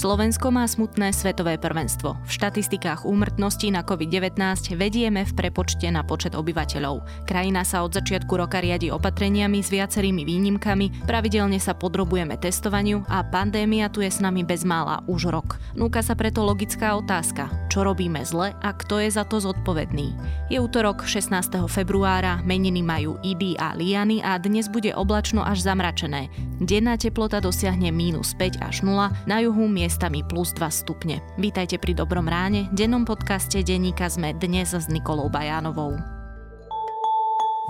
Slovensko má smutné svetové prvenstvo. V štatistikách úmrtnosti na COVID-19 vedieme v prepočte na počet obyvateľov. Krajina sa od začiatku roka riadi opatreniami s viacerými výnimkami, pravidelne sa podrobujeme testovaniu a pandémia tu je s nami bez mála už rok. Núka sa preto logická otázka, čo robíme zle a kto je za to zodpovedný. Je útorok 16. februára, meniny majú Idy a Liany a dnes bude oblačno až zamračené. Denná teplota dosiahne mínus 5 až 0, na juhu miestami plus 2 stupne. Vítajte pri Dobrom ráne, dennom podcaste Denníka sme dnes s Nikolou Bajánovou.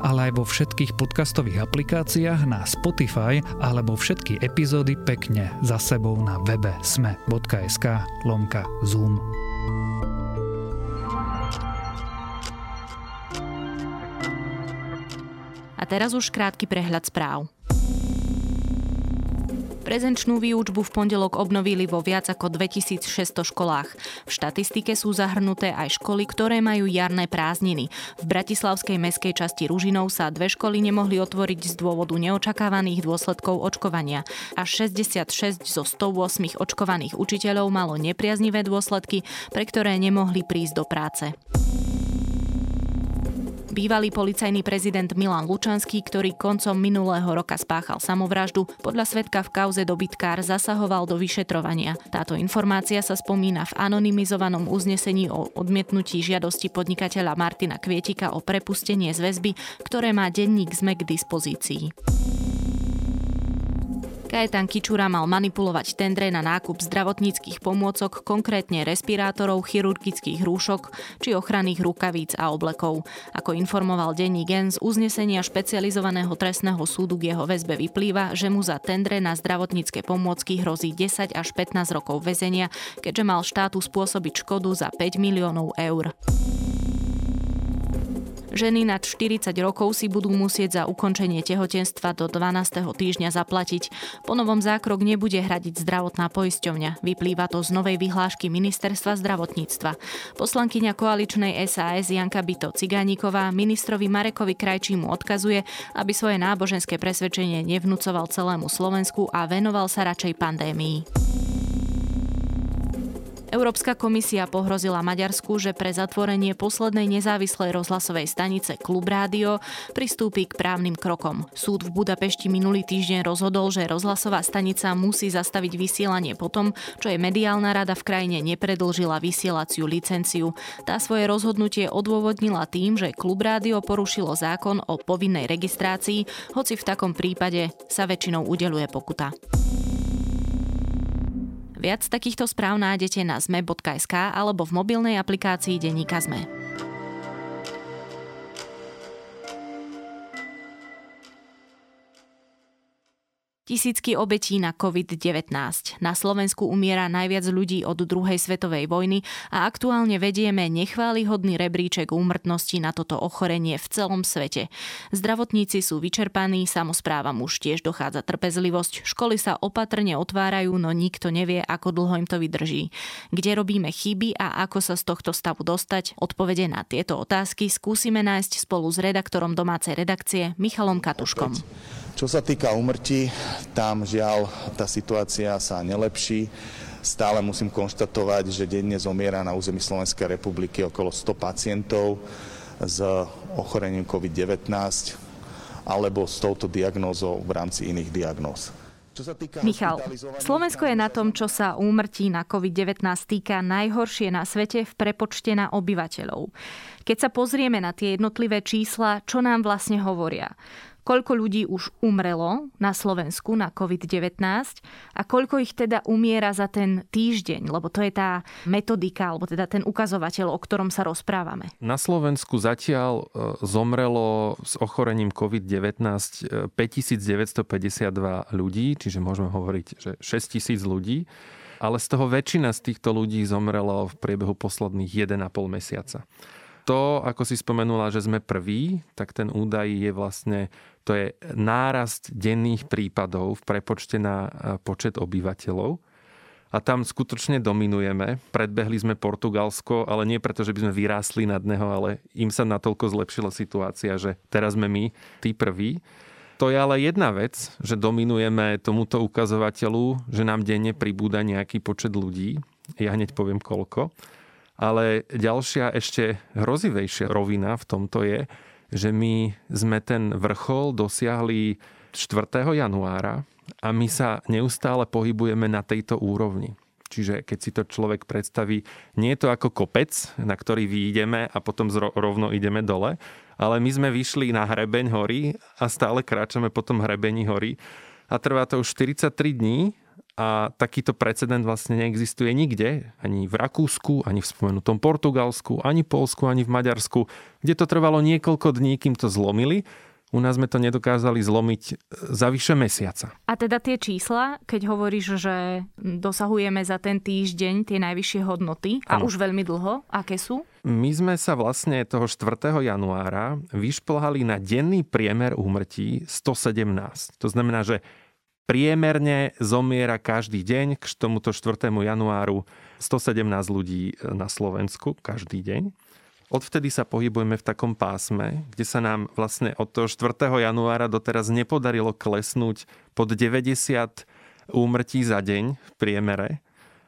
ale aj vo všetkých podcastových aplikáciách na Spotify alebo všetky epizódy pekne za sebou na webe sme.sk lomka Zoom. A teraz už krátky prehľad správ. Prezenčnú výučbu v pondelok obnovili vo viac ako 2600 školách. V štatistike sú zahrnuté aj školy, ktoré majú jarné prázdniny. V bratislavskej meskej časti Ružinov sa dve školy nemohli otvoriť z dôvodu neočakávaných dôsledkov očkovania. Až 66 zo 108 očkovaných učiteľov malo nepriaznivé dôsledky, pre ktoré nemohli prísť do práce bývalý policajný prezident Milan Lučanský, ktorý koncom minulého roka spáchal samovraždu, podľa svetka v kauze dobytkár zasahoval do vyšetrovania. Táto informácia sa spomína v anonymizovanom uznesení o odmietnutí žiadosti podnikateľa Martina Kvietika o prepustenie z väzby, ktoré má denník ZME k dispozícii. Kajetan Kičura mal manipulovať tendre na nákup zdravotníckých pomôcok, konkrétne respirátorov, chirurgických rúšok či ochranných rukavíc a oblekov. Ako informoval denní Gen z uznesenia špecializovaného trestného súdu k jeho väzbe vyplýva, že mu za tendre na zdravotnícke pomôcky hrozí 10 až 15 rokov väzenia, keďže mal štátu spôsobiť škodu za 5 miliónov eur. Ženy nad 40 rokov si budú musieť za ukončenie tehotenstva do 12. týždňa zaplatiť. Po novom zákrok nebude hradiť zdravotná poisťovňa. Vyplýva to z novej vyhlášky Ministerstva zdravotníctva. Poslankyňa koaličnej SAS Janka Bito Cigániková ministrovi Marekovi Krajčímu odkazuje, aby svoje náboženské presvedčenie nevnúcoval celému Slovensku a venoval sa radšej pandémii. Európska komisia pohrozila Maďarsku, že pre zatvorenie poslednej nezávislej rozhlasovej stanice Klub Rádio pristúpi k právnym krokom. Súd v Budapešti minulý týždeň rozhodol, že rozhlasová stanica musí zastaviť vysielanie potom, čo jej mediálna rada v krajine nepredlžila vysielaciu licenciu. Tá svoje rozhodnutie odôvodnila tým, že Klub Rádio porušilo zákon o povinnej registrácii, hoci v takom prípade sa väčšinou udeluje pokuta. Viac takýchto správ nájdete na zme.sk alebo v mobilnej aplikácii Denníka Zme. Tisícky obetí na COVID-19. Na Slovensku umiera najviac ľudí od druhej svetovej vojny a aktuálne vedieme nechválihodný rebríček úmrtnosti na toto ochorenie v celom svete. Zdravotníci sú vyčerpaní, samozprávam už tiež dochádza trpezlivosť, školy sa opatrne otvárajú, no nikto nevie, ako dlho im to vydrží. Kde robíme chyby a ako sa z tohto stavu dostať? Odpovede na tieto otázky skúsime nájsť spolu s redaktorom domácej redakcie Michalom Katuškom. Čo sa týka umrtí, tam žiaľ tá situácia sa nelepší. Stále musím konštatovať, že denne zomiera na území Slovenskej republiky okolo 100 pacientov s ochorením COVID-19 alebo s touto diagnózou v rámci iných diagnóz. Michal, Slovensko je na tom, čo sa úmrtí na COVID-19 týka najhoršie na svete v prepočte na obyvateľov. Keď sa pozrieme na tie jednotlivé čísla, čo nám vlastne hovoria? Koľko ľudí už umrelo na Slovensku na COVID-19 a koľko ich teda umiera za ten týždeň, lebo to je tá metodika, alebo teda ten ukazovateľ, o ktorom sa rozprávame. Na Slovensku zatiaľ e, zomrelo s ochorením COVID-19 5952 ľudí, čiže môžeme hovoriť, že 6000 ľudí. ale z toho väčšina z týchto ľudí zomrelo v priebehu posledných 1,5 mesiaca. To, ako si spomenula, že sme prví, tak ten údaj je vlastne, to je nárast denných prípadov v prepočte na počet obyvateľov a tam skutočne dominujeme. Predbehli sme Portugalsko, ale nie preto, že by sme vyrástli nad neho, ale im sa natoľko zlepšila situácia, že teraz sme my tí prví. To je ale jedna vec, že dominujeme tomuto ukazovateľu, že nám denne pribúda nejaký počet ľudí. Ja hneď poviem koľko. Ale ďalšia ešte hrozivejšia rovina v tomto je, že my sme ten vrchol dosiahli 4. januára a my sa neustále pohybujeme na tejto úrovni. Čiže keď si to človek predstaví, nie je to ako kopec, na ktorý vyjdeme a potom rovno ideme dole, ale my sme vyšli na hrebeň hory a stále kráčame po tom hrebení hory a trvá to už 43 dní a takýto precedent vlastne neexistuje nikde, ani v Rakúsku, ani v spomenutom Portugalsku, ani Polsku, ani v Maďarsku, kde to trvalo niekoľko dní, kým to zlomili u nás sme to nedokázali zlomiť e, za vyše mesiaca. A teda tie čísla, keď hovoríš, že dosahujeme za ten týždeň tie najvyššie hodnoty a ano. už veľmi dlho, aké sú? My sme sa vlastne toho 4. januára vyšplhali na denný priemer úmrtí 117. To znamená, že priemerne zomiera každý deň k tomuto 4. januáru 117 ľudí na Slovensku každý deň. Odvtedy sa pohybujeme v takom pásme, kde sa nám vlastne od toho 4. januára doteraz nepodarilo klesnúť pod 90 úmrtí za deň v priemere.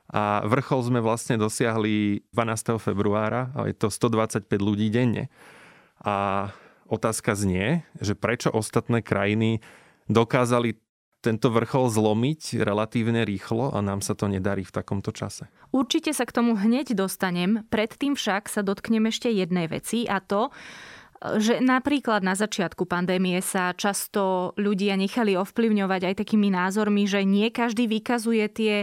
A vrchol sme vlastne dosiahli 12. februára a je to 125 ľudí denne. A otázka znie, že prečo ostatné krajiny dokázali tento vrchol zlomiť relatívne rýchlo a nám sa to nedarí v takomto čase. Určite sa k tomu hneď dostanem, predtým však sa dotknem ešte jednej veci a to, že napríklad na začiatku pandémie sa často ľudia nechali ovplyvňovať aj takými názormi, že nie každý vykazuje tie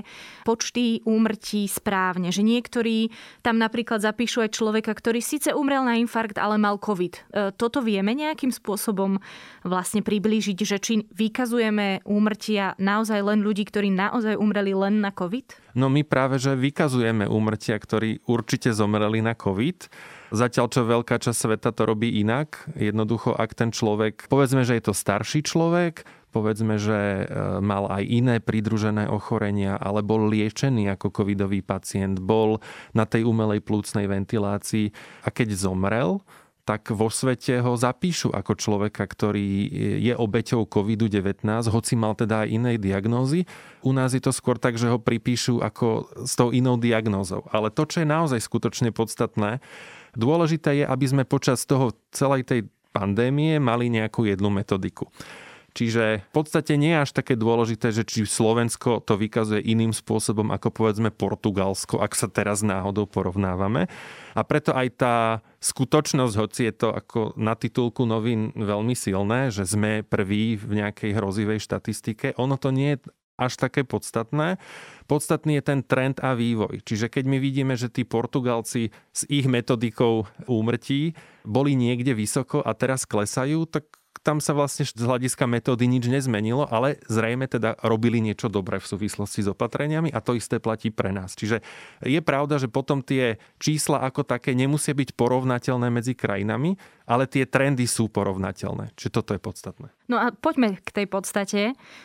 počty úmrtí správne. Že niektorí tam napríklad zapíšu aj človeka, ktorý síce umrel na infarkt, ale mal COVID. E, toto vieme nejakým spôsobom vlastne priblížiť, že či vykazujeme úmrtia naozaj len ľudí, ktorí naozaj umreli len na COVID? No my práve, že vykazujeme úmrtia, ktorí určite zomreli na COVID Zatiaľ, čo veľká časť sveta to robí inak. Jednoducho, ak ten človek, povedzme, že je to starší človek, povedzme, že e, mal aj iné pridružené ochorenia, ale bol liečený ako covidový pacient, bol na tej umelej plúcnej ventilácii a keď zomrel, tak vo svete ho zapíšu ako človeka, ktorý je obeťou COVID-19, hoci mal teda aj inej diagnózy. U nás je to skôr tak, že ho pripíšu ako s tou inou diagnózou. Ale to, čo je naozaj skutočne podstatné, Dôležité je, aby sme počas toho celej tej pandémie mali nejakú jednu metodiku. Čiže v podstate nie je až také dôležité, že či Slovensko to vykazuje iným spôsobom ako povedzme Portugalsko, ak sa teraz náhodou porovnávame. A preto aj tá skutočnosť, hoci je to ako na titulku novín veľmi silné, že sme prví v nejakej hrozivej štatistike, ono to nie je až také podstatné. Podstatný je ten trend a vývoj. Čiže keď my vidíme, že tí Portugalci s ich metodikou úmrtí boli niekde vysoko a teraz klesajú, tak tam sa vlastne z hľadiska metódy nič nezmenilo, ale zrejme teda robili niečo dobré v súvislosti s opatreniami a to isté platí pre nás. Čiže je pravda, že potom tie čísla ako také nemusia byť porovnateľné medzi krajinami, ale tie trendy sú porovnateľné. Čiže toto je podstatné. No a poďme k tej podstate.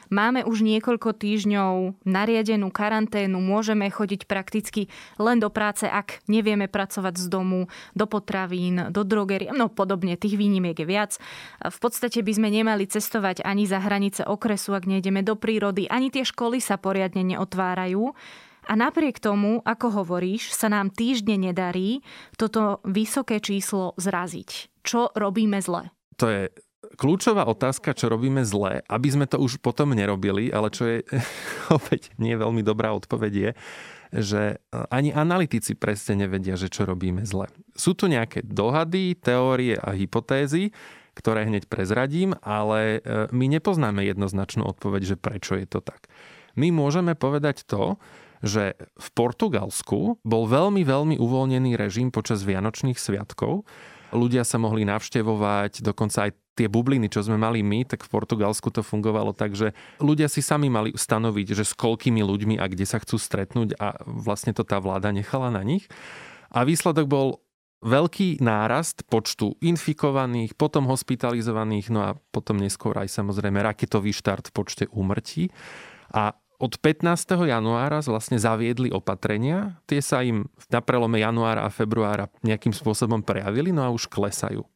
Máme už niekoľko týždňov nariadenú karanténu, môžeme chodiť prakticky len do práce, ak nevieme pracovať z domu, do potravín, do drogery, no podobne, tých výnimiek je viac. V podstate by sme nemali cestovať ani za hranice okresu, ak nejdeme do prírody, ani tie školy sa poriadne neotvárajú. A napriek tomu, ako hovoríš, sa nám týždne nedarí toto vysoké číslo zraziť. Čo robíme zle? To je kľúčová otázka, čo robíme zle, aby sme to už potom nerobili, ale čo je opäť nie veľmi dobrá odpoveď je, že ani analytici presne nevedia, že čo robíme zle. Sú tu nejaké dohady, teórie a hypotézy, ktoré hneď prezradím, ale e, my nepoznáme jednoznačnú odpoveď, že prečo je to tak. My môžeme povedať to, že v Portugalsku bol veľmi, veľmi uvoľnený režim počas Vianočných sviatkov. Ľudia sa mohli navštevovať, dokonca aj tie bubliny, čo sme mali my, tak v Portugalsku to fungovalo tak, že ľudia si sami mali stanoviť, že s koľkými ľuďmi a kde sa chcú stretnúť a vlastne to tá vláda nechala na nich. A výsledok bol veľký nárast počtu infikovaných, potom hospitalizovaných, no a potom neskôr aj samozrejme raketový štart v počte úmrtí. A od 15. januára vlastne zaviedli opatrenia. Tie sa im na prelome januára a februára nejakým spôsobom prejavili, no a už klesajú.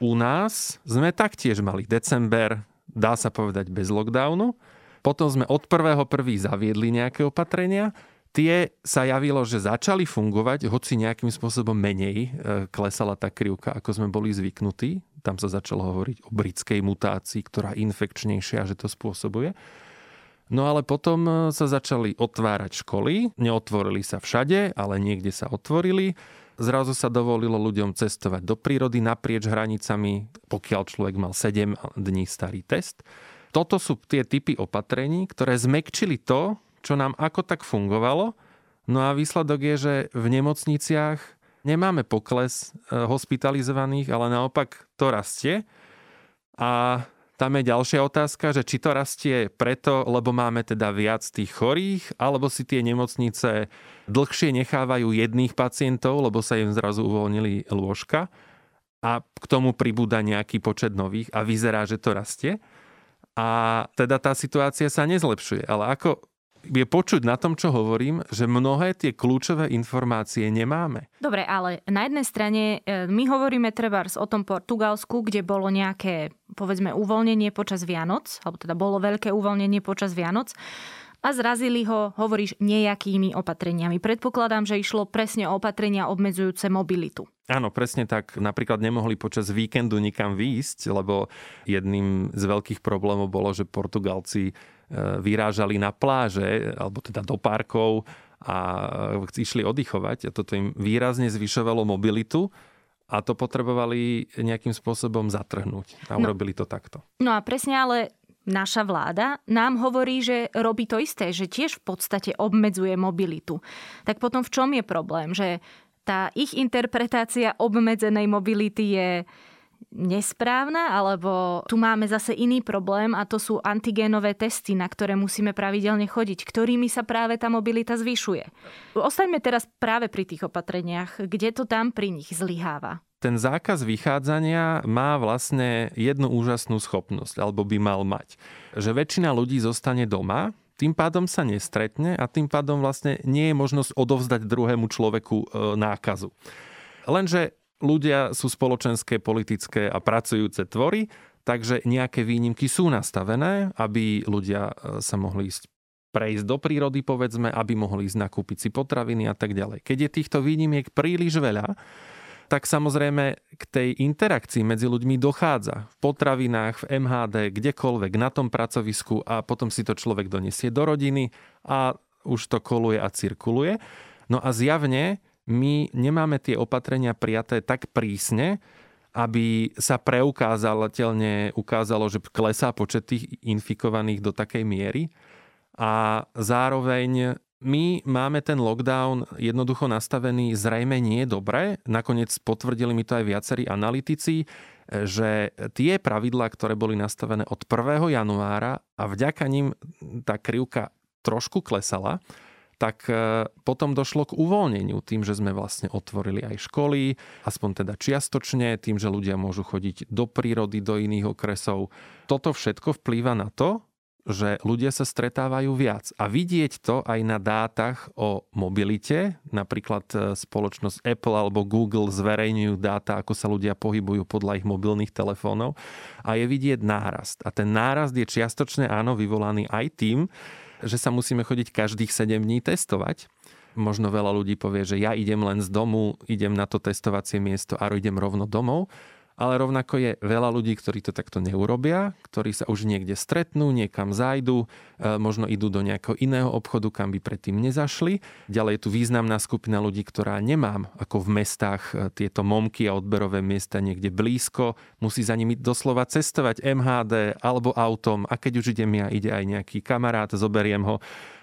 U nás sme taktiež mali december, dá sa povedať, bez lockdownu. Potom sme od 1.1. zaviedli nejaké opatrenia tie sa javilo, že začali fungovať, hoci nejakým spôsobom menej e, klesala tá krivka, ako sme boli zvyknutí. Tam sa začalo hovoriť o britskej mutácii, ktorá je infekčnejšia, že to spôsobuje. No ale potom e, sa začali otvárať školy, neotvorili sa všade, ale niekde sa otvorili. Zrazu sa dovolilo ľuďom cestovať do prírody naprieč hranicami, pokiaľ človek mal 7 dní starý test. Toto sú tie typy opatrení, ktoré zmekčili to, čo nám ako tak fungovalo. No a výsledok je, že v nemocniciach nemáme pokles e, hospitalizovaných, ale naopak to rastie. A tam je ďalšia otázka, že či to rastie preto, lebo máme teda viac tých chorých, alebo si tie nemocnice dlhšie nechávajú jedných pacientov, lebo sa im zrazu uvoľnili lôžka a k tomu pribúda nejaký počet nových a vyzerá, že to rastie. A teda tá situácia sa nezlepšuje. Ale ako je počuť na tom, čo hovorím, že mnohé tie kľúčové informácie nemáme. Dobre, ale na jednej strane e, my hovoríme trebárs o tom Portugalsku, kde bolo nejaké, povedzme, uvoľnenie počas Vianoc, alebo teda bolo veľké uvoľnenie počas Vianoc a zrazili ho, hovoríš, nejakými opatreniami. Predpokladám, že išlo presne o opatrenia obmedzujúce mobilitu. Áno, presne tak. Napríklad nemohli počas víkendu nikam výjsť, lebo jedným z veľkých problémov bolo, že Portugalci vyrážali na pláže, alebo teda do parkov a išli oddychovať a toto im výrazne zvyšovalo mobilitu a to potrebovali nejakým spôsobom zatrhnúť a no. urobili to takto. No a presne ale naša vláda nám hovorí, že robí to isté, že tiež v podstate obmedzuje mobilitu. Tak potom v čom je problém? Že tá ich interpretácia obmedzenej mobility je nesprávna, alebo tu máme zase iný problém a to sú antigénové testy, na ktoré musíme pravidelne chodiť, ktorými sa práve tá mobilita zvyšuje. Ostaňme teraz práve pri tých opatreniach, kde to tam pri nich zlyháva ten zákaz vychádzania má vlastne jednu úžasnú schopnosť, alebo by mal mať. Že väčšina ľudí zostane doma, tým pádom sa nestretne a tým pádom vlastne nie je možnosť odovzdať druhému človeku e, nákazu. Lenže ľudia sú spoločenské, politické a pracujúce tvory, takže nejaké výnimky sú nastavené, aby ľudia e, sa mohli ísť prejsť do prírody, povedzme, aby mohli ísť nakúpiť si potraviny a tak ďalej. Keď je týchto výnimiek príliš veľa, tak samozrejme k tej interakcii medzi ľuďmi dochádza. V potravinách, v MHD, kdekoľvek, na tom pracovisku a potom si to človek donesie do rodiny a už to koluje a cirkuluje. No a zjavne my nemáme tie opatrenia prijaté tak prísne, aby sa preukázateľne ukázalo, že klesá počet tých infikovaných do takej miery. A zároveň my máme ten lockdown jednoducho nastavený zrejme nie dobre. Nakoniec potvrdili mi to aj viacerí analytici, že tie pravidlá, ktoré boli nastavené od 1. januára a vďaka nim tá krivka trošku klesala, tak e, potom došlo k uvoľneniu tým, že sme vlastne otvorili aj školy, aspoň teda čiastočne, tým, že ľudia môžu chodiť do prírody, do iných okresov. Toto všetko vplýva na to, že ľudia sa stretávajú viac. A vidieť to aj na dátach o mobilite, napríklad e, spoločnosť Apple alebo Google zverejňujú dáta, ako sa ľudia pohybujú podľa ich mobilných telefónov a je vidieť nárast. A ten nárast je čiastočne áno vyvolaný aj tým, že sa musíme chodiť každých 7 dní testovať. Možno veľa ľudí povie, že ja idem len z domu, idem na to testovacie miesto a idem rovno domov ale rovnako je veľa ľudí, ktorí to takto neurobia, ktorí sa už niekde stretnú, niekam zájdu, e, možno idú do nejakého iného obchodu, kam by predtým nezašli. Ďalej je tu významná skupina ľudí, ktorá nemám ako v mestách e, tieto momky a odberové miesta niekde blízko, musí za nimi doslova cestovať MHD alebo autom. A keď už idem ja, ide aj nejaký kamarát, zoberiem ho.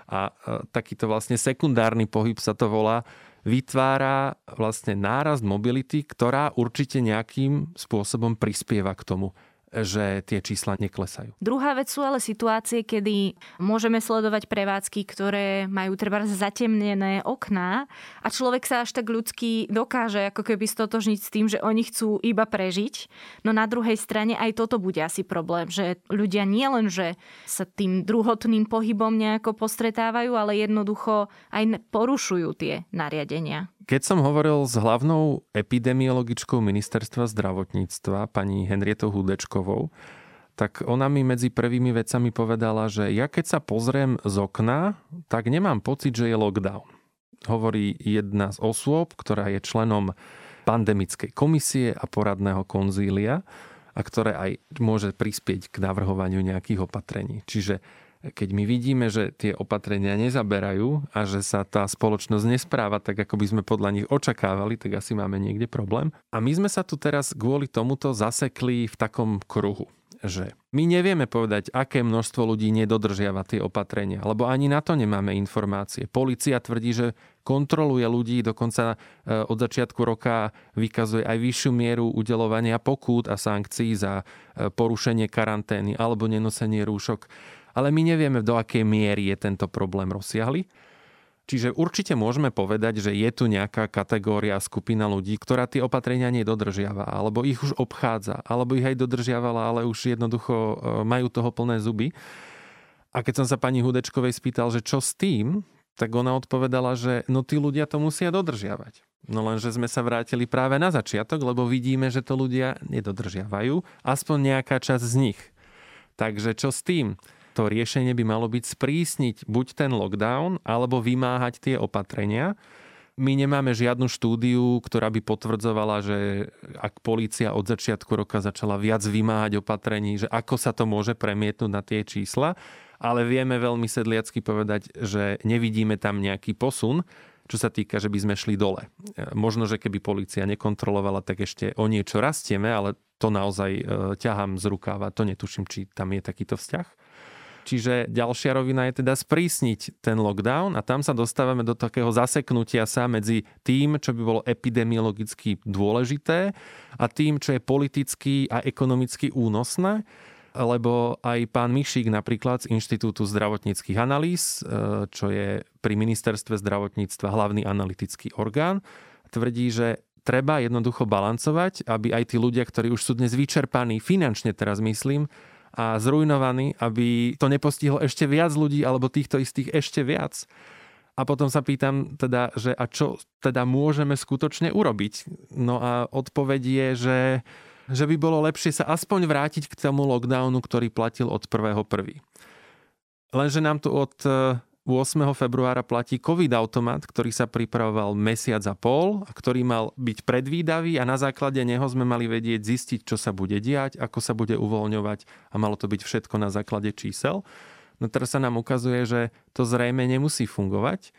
A e, takýto vlastne sekundárny pohyb sa to volá, vytvára vlastne nárast mobility, ktorá určite nejakým spôsobom prispieva k tomu, že tie čísla neklesajú. Druhá vec sú ale situácie, kedy môžeme sledovať prevádzky, ktoré majú treba zatemnené okná a človek sa až tak ľudský dokáže ako keby stotožniť s tým, že oni chcú iba prežiť. No na druhej strane aj toto bude asi problém, že ľudia nie len, že sa tým druhotným pohybom nejako postretávajú, ale jednoducho aj porušujú tie nariadenia. Keď som hovoril s hlavnou epidemiologičkou ministerstva zdravotníctva, pani Henrietou Hudečkovou, tak ona mi medzi prvými vecami povedala, že ja keď sa pozriem z okna, tak nemám pocit, že je lockdown. Hovorí jedna z osôb, ktorá je členom pandemickej komisie a poradného konzília a ktoré aj môže prispieť k navrhovaniu nejakých opatrení. Čiže keď my vidíme, že tie opatrenia nezaberajú a že sa tá spoločnosť nespráva tak, ako by sme podľa nich očakávali, tak asi máme niekde problém. A my sme sa tu teraz kvôli tomuto zasekli v takom kruhu že my nevieme povedať, aké množstvo ľudí nedodržiava tie opatrenia, lebo ani na to nemáme informácie. Polícia tvrdí, že kontroluje ľudí, dokonca e, od začiatku roka vykazuje aj vyššiu mieru udelovania pokút a sankcií za e, porušenie karantény alebo nenosenie rúšok ale my nevieme, do akej miery je tento problém rozsiahly. Čiže určite môžeme povedať, že je tu nejaká kategória, skupina ľudí, ktorá tie opatrenia nedodržiava, alebo ich už obchádza, alebo ich aj dodržiavala, ale už jednoducho e, majú toho plné zuby. A keď som sa pani Hudečkovej spýtal, že čo s tým, tak ona odpovedala, že no tí ľudia to musia dodržiavať. No len, že sme sa vrátili práve na začiatok, lebo vidíme, že to ľudia nedodržiavajú, aspoň nejaká časť z nich. Takže čo s tým? To riešenie by malo byť sprísniť buď ten lockdown, alebo vymáhať tie opatrenia. My nemáme žiadnu štúdiu, ktorá by potvrdzovala, že ak polícia od začiatku roka začala viac vymáhať opatrení, že ako sa to môže premietnúť na tie čísla, ale vieme veľmi sedliacky povedať, že nevidíme tam nejaký posun, čo sa týka, že by sme šli dole. Možno, že keby policia nekontrolovala, tak ešte o niečo rastieme, ale to naozaj e, ťahám z rukáva. To netuším, či tam je takýto vzťah. Čiže ďalšia rovina je teda sprísniť ten lockdown a tam sa dostávame do takého zaseknutia sa medzi tým, čo by bolo epidemiologicky dôležité a tým, čo je politicky a ekonomicky únosné lebo aj pán Mišík napríklad z Inštitútu zdravotníckých analýz, e, čo je pri ministerstve zdravotníctva hlavný analytický orgán, tvrdí, že treba jednoducho balancovať, aby aj tí ľudia, ktorí už sú dnes vyčerpaní finančne teraz myslím, a zrujnovaní, aby to nepostihlo ešte viac ľudí alebo týchto istých ešte viac. A potom sa pýtam teda, že a čo teda môžeme skutočne urobiť? No a odpoveď je, že, že by bolo lepšie sa aspoň vrátiť k tomu lockdownu, ktorý platil od 1.1. Lenže nám tu od 8. februára platí COVID-automat, ktorý sa pripravoval mesiac a pol a ktorý mal byť predvídavý a na základe neho sme mali vedieť zistiť, čo sa bude diať, ako sa bude uvoľňovať a malo to byť všetko na základe čísel. No teraz sa nám ukazuje, že to zrejme nemusí fungovať.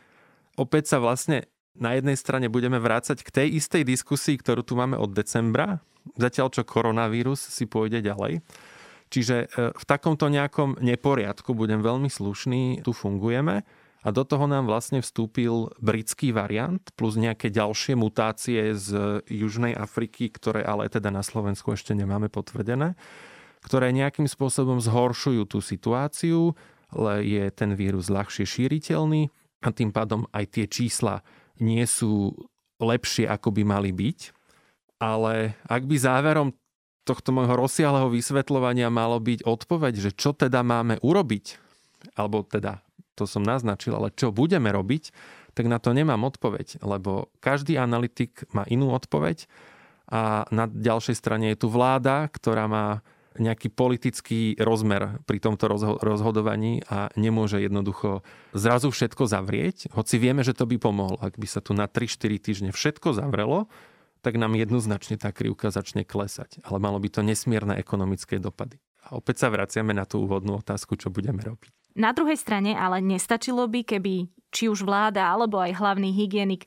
Opäť sa vlastne na jednej strane budeme vrácať k tej istej diskusii, ktorú tu máme od decembra, zatiaľ čo koronavírus si pôjde ďalej. Čiže e, v takomto nejakom neporiadku, budem veľmi slušný, tu fungujeme a do toho nám vlastne vstúpil britský variant plus nejaké ďalšie mutácie z Južnej Afriky, ktoré ale teda na Slovensku ešte nemáme potvrdené, ktoré nejakým spôsobom zhoršujú tú situáciu, ale je ten vírus ľahšie šíriteľný a tým pádom aj tie čísla nie sú lepšie, ako by mali byť. Ale ak by záverom tohto môjho rozsiahleho vysvetľovania malo byť odpoveď, že čo teda máme urobiť, alebo teda to som naznačil, ale čo budeme robiť, tak na to nemám odpoveď, lebo každý analytik má inú odpoveď a na ďalšej strane je tu vláda, ktorá má nejaký politický rozmer pri tomto rozhodovaní a nemôže jednoducho zrazu všetko zavrieť, hoci vieme, že to by pomohlo, ak by sa tu na 3-4 týždne všetko zavrelo, tak nám jednoznačne tá krivka začne klesať. Ale malo by to nesmierne ekonomické dopady. A opäť sa vraciame na tú úvodnú otázku, čo budeme robiť. Na druhej strane ale nestačilo by, keby či už vláda alebo aj hlavný hygienik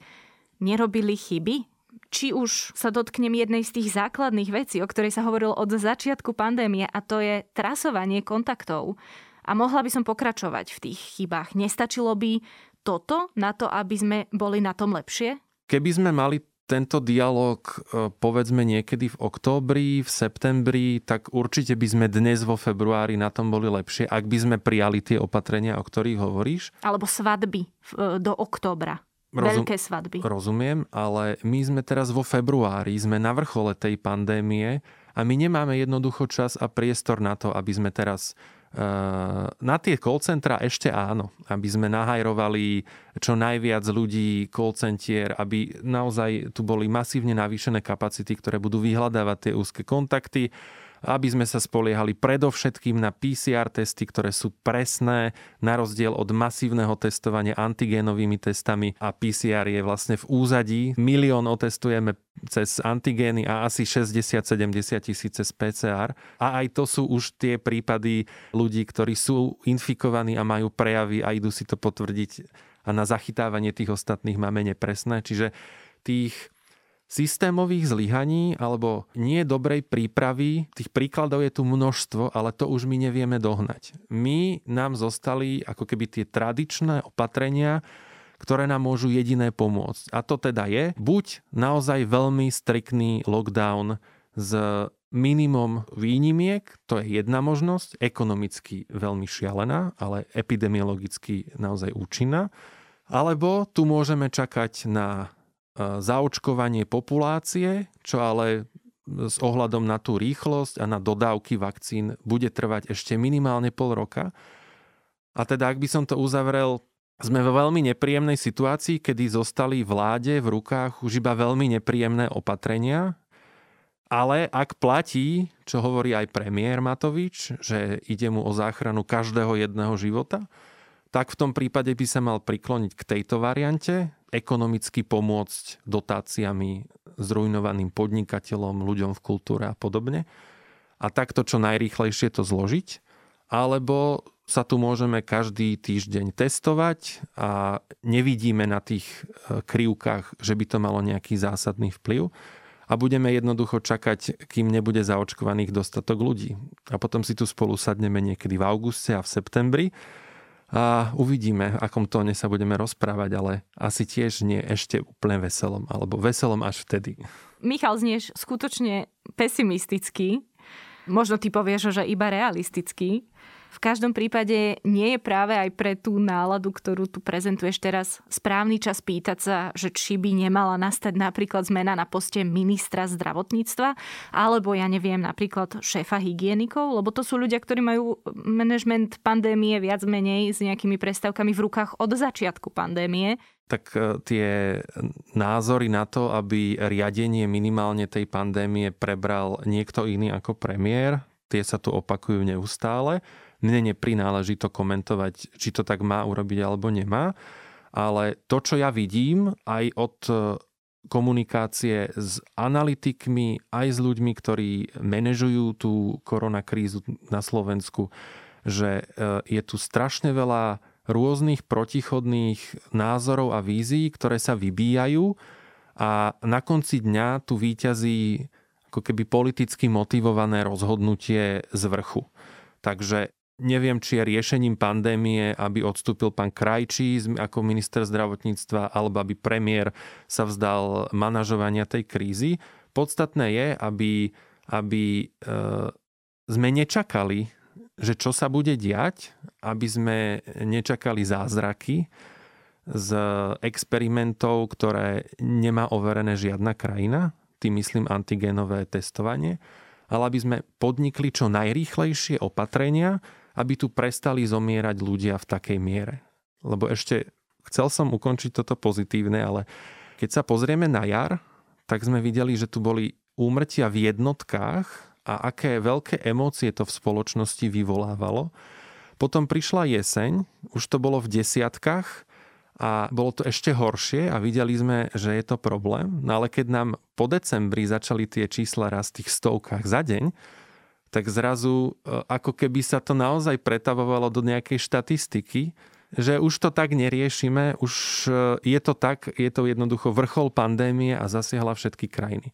nerobili chyby? Či už sa dotknem jednej z tých základných vecí, o ktorej sa hovorilo od začiatku pandémie a to je trasovanie kontaktov. A mohla by som pokračovať v tých chybách. Nestačilo by toto na to, aby sme boli na tom lepšie? Keby sme mali tento dialog e, povedzme niekedy v októbri, v septembri, tak určite by sme dnes vo februári na tom boli lepšie, ak by sme prijali tie opatrenia, o ktorých hovoríš. Alebo svadby do októbra. Rozum, Veľké svadby. Rozumiem, ale my sme teraz vo februári, sme na vrchole tej pandémie a my nemáme jednoducho čas a priestor na to, aby sme teraz na tie call centra ešte áno, aby sme nahajrovali čo najviac ľudí, call centier, aby naozaj tu boli masívne navýšené kapacity, ktoré budú vyhľadávať tie úzke kontakty aby sme sa spoliehali predovšetkým na PCR testy, ktoré sú presné, na rozdiel od masívneho testovania antigénovými testami a PCR je vlastne v úzadí. Milión otestujeme cez antigény a asi 60-70 tisíc cez PCR. A aj to sú už tie prípady ľudí, ktorí sú infikovaní a majú prejavy a idú si to potvrdiť a na zachytávanie tých ostatných máme nepresné. Čiže tých systémových zlyhaní alebo nie dobrej prípravy, tých príkladov je tu množstvo, ale to už my nevieme dohnať. My nám zostali ako keby tie tradičné opatrenia, ktoré nám môžu jediné pomôcť. A to teda je buď naozaj veľmi striktný lockdown s minimum výnimiek, to je jedna možnosť, ekonomicky veľmi šialená, ale epidemiologicky naozaj účinná. Alebo tu môžeme čakať na zaočkovanie populácie, čo ale s ohľadom na tú rýchlosť a na dodávky vakcín bude trvať ešte minimálne pol roka. A teda, ak by som to uzavrel, sme vo veľmi nepríjemnej situácii, kedy zostali vláde v rukách už iba veľmi nepríjemné opatrenia, ale ak platí, čo hovorí aj premiér Matovič, že ide mu o záchranu každého jedného života, tak v tom prípade by sa mal prikloniť k tejto variante, ekonomicky pomôcť dotáciami zrujnovaným podnikateľom, ľuďom v kultúre a podobne. A takto čo najrýchlejšie to zložiť. Alebo sa tu môžeme každý týždeň testovať a nevidíme na tých e, krivkách, že by to malo nejaký zásadný vplyv a budeme jednoducho čakať, kým nebude zaočkovaných dostatok ľudí. A potom si tu spolu sadneme niekedy v auguste a v septembri a uvidíme, akom tóne sa budeme rozprávať, ale asi tiež nie ešte úplne veselom, alebo veselom až vtedy. Michal, znieš skutočne pesimisticky. Možno ty povieš, že iba realisticky. V každom prípade nie je práve aj pre tú náladu, ktorú tu prezentuješ teraz, správny čas pýtať sa, že či by nemala nastať napríklad zmena na poste ministra zdravotníctva, alebo ja neviem, napríklad šéfa hygienikov, lebo to sú ľudia, ktorí majú manažment pandémie viac menej s nejakými prestavkami v rukách od začiatku pandémie tak e, tie názory na to, aby riadenie minimálne tej pandémie prebral niekto iný ako premiér, tie sa tu opakujú neustále. Mne neprináleží to komentovať, či to tak má urobiť alebo nemá, ale to, čo ja vidím aj od e, komunikácie s analytikmi, aj s ľuďmi, ktorí manažujú tú koronakrízu na Slovensku, že e, je tu strašne veľa rôznych protichodných názorov a vízií, ktoré sa vybíjajú a na konci dňa tu výťazí ako keby politicky motivované rozhodnutie z vrchu. Takže Neviem, či je riešením pandémie, aby odstúpil pán Krajčí ako minister zdravotníctva, alebo aby premiér sa vzdal manažovania tej krízy. Podstatné je, aby, aby e, sme nečakali, že čo sa bude diať, aby sme nečakali zázraky z experimentov, ktoré nemá overené žiadna krajina, tým myslím antigénové testovanie, ale aby sme podnikli čo najrýchlejšie opatrenia, aby tu prestali zomierať ľudia v takej miere. Lebo ešte chcel som ukončiť toto pozitívne, ale keď sa pozrieme na jar, tak sme videli, že tu boli úmrtia v jednotkách a aké veľké emócie to v spoločnosti vyvolávalo. Potom prišla jeseň, už to bolo v desiatkách a bolo to ešte horšie a videli sme, že je to problém. No ale keď nám po decembri začali tie čísla rast v tých stovkách za deň, tak zrazu e, ako keby sa to naozaj pretavovalo do nejakej štatistiky, že už to tak neriešime, už e, je to tak, je to jednoducho vrchol pandémie a zasiahla všetky krajiny.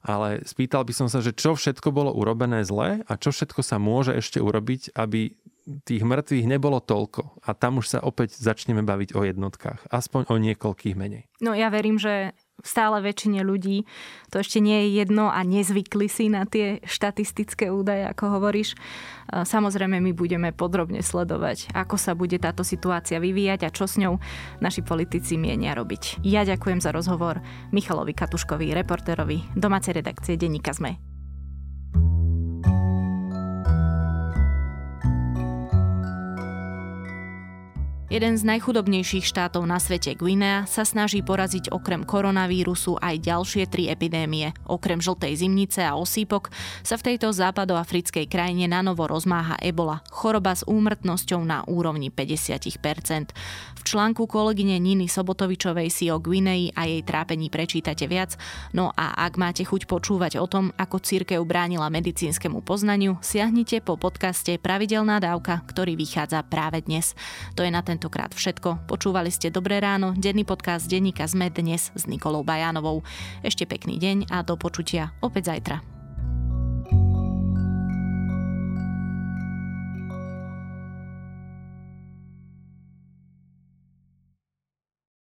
Ale spýtal by som sa, že čo všetko bolo urobené zle a čo všetko sa môže ešte urobiť, aby tých mŕtvych nebolo toľko. A tam už sa opäť začneme baviť o jednotkách. Aspoň o niekoľkých menej. No ja verím, že stále väčšine ľudí to ešte nie je jedno a nezvykli si na tie štatistické údaje, ako hovoríš. Samozrejme, my budeme podrobne sledovať, ako sa bude táto situácia vyvíjať a čo s ňou naši politici mienia robiť. Ja ďakujem za rozhovor Michalovi Katuškovi, reportérovi domácej redakcie Denníka ZME. Jeden z najchudobnejších štátov na svete, Guinea, sa snaží poraziť okrem koronavírusu aj ďalšie tri epidémie. Okrem žltej zimnice a osýpok sa v tejto západoafrickej krajine nanovo rozmáha ebola, choroba s úmrtnosťou na úrovni 50%. Článku kolegyne Niny Sobotovičovej si o Guinei a jej trápení prečítate viac, no a ak máte chuť počúvať o tom, ako církev bránila medicínskemu poznaniu, siahnite po podcaste Pravidelná dávka, ktorý vychádza práve dnes. To je na ten tentokrát všetko. Počúvali ste Dobré ráno, denný podcast denníka ZME dnes s Nikolou Bajánovou. Ešte pekný deň a do počutia opäť zajtra.